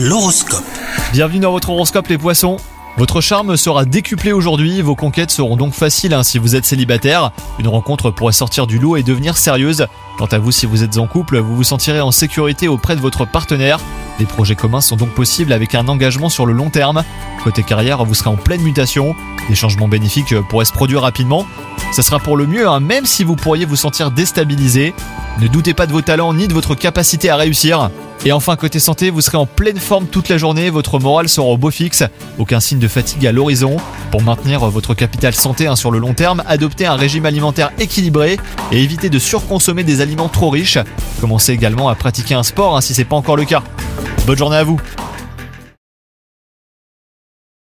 L'horoscope. Bienvenue dans votre horoscope les poissons. Votre charme sera décuplé aujourd'hui, vos conquêtes seront donc faciles hein, si vous êtes célibataire. Une rencontre pourrait sortir du lot et devenir sérieuse. Quant à vous, si vous êtes en couple, vous vous sentirez en sécurité auprès de votre partenaire. Des projets communs sont donc possibles avec un engagement sur le long terme. Côté carrière, vous serez en pleine mutation. Des changements bénéfiques pourraient se produire rapidement. Ça sera pour le mieux, hein, même si vous pourriez vous sentir déstabilisé. Ne doutez pas de vos talents ni de votre capacité à réussir. Et enfin, côté santé, vous serez en pleine forme toute la journée, votre morale sera au beau fixe, aucun signe de fatigue à l'horizon. Pour maintenir votre capital santé hein, sur le long terme, adoptez un régime alimentaire équilibré et évitez de surconsommer des aliments trop riches. Commencez également à pratiquer un sport hein, si c'est pas encore le cas. Bonne journée à vous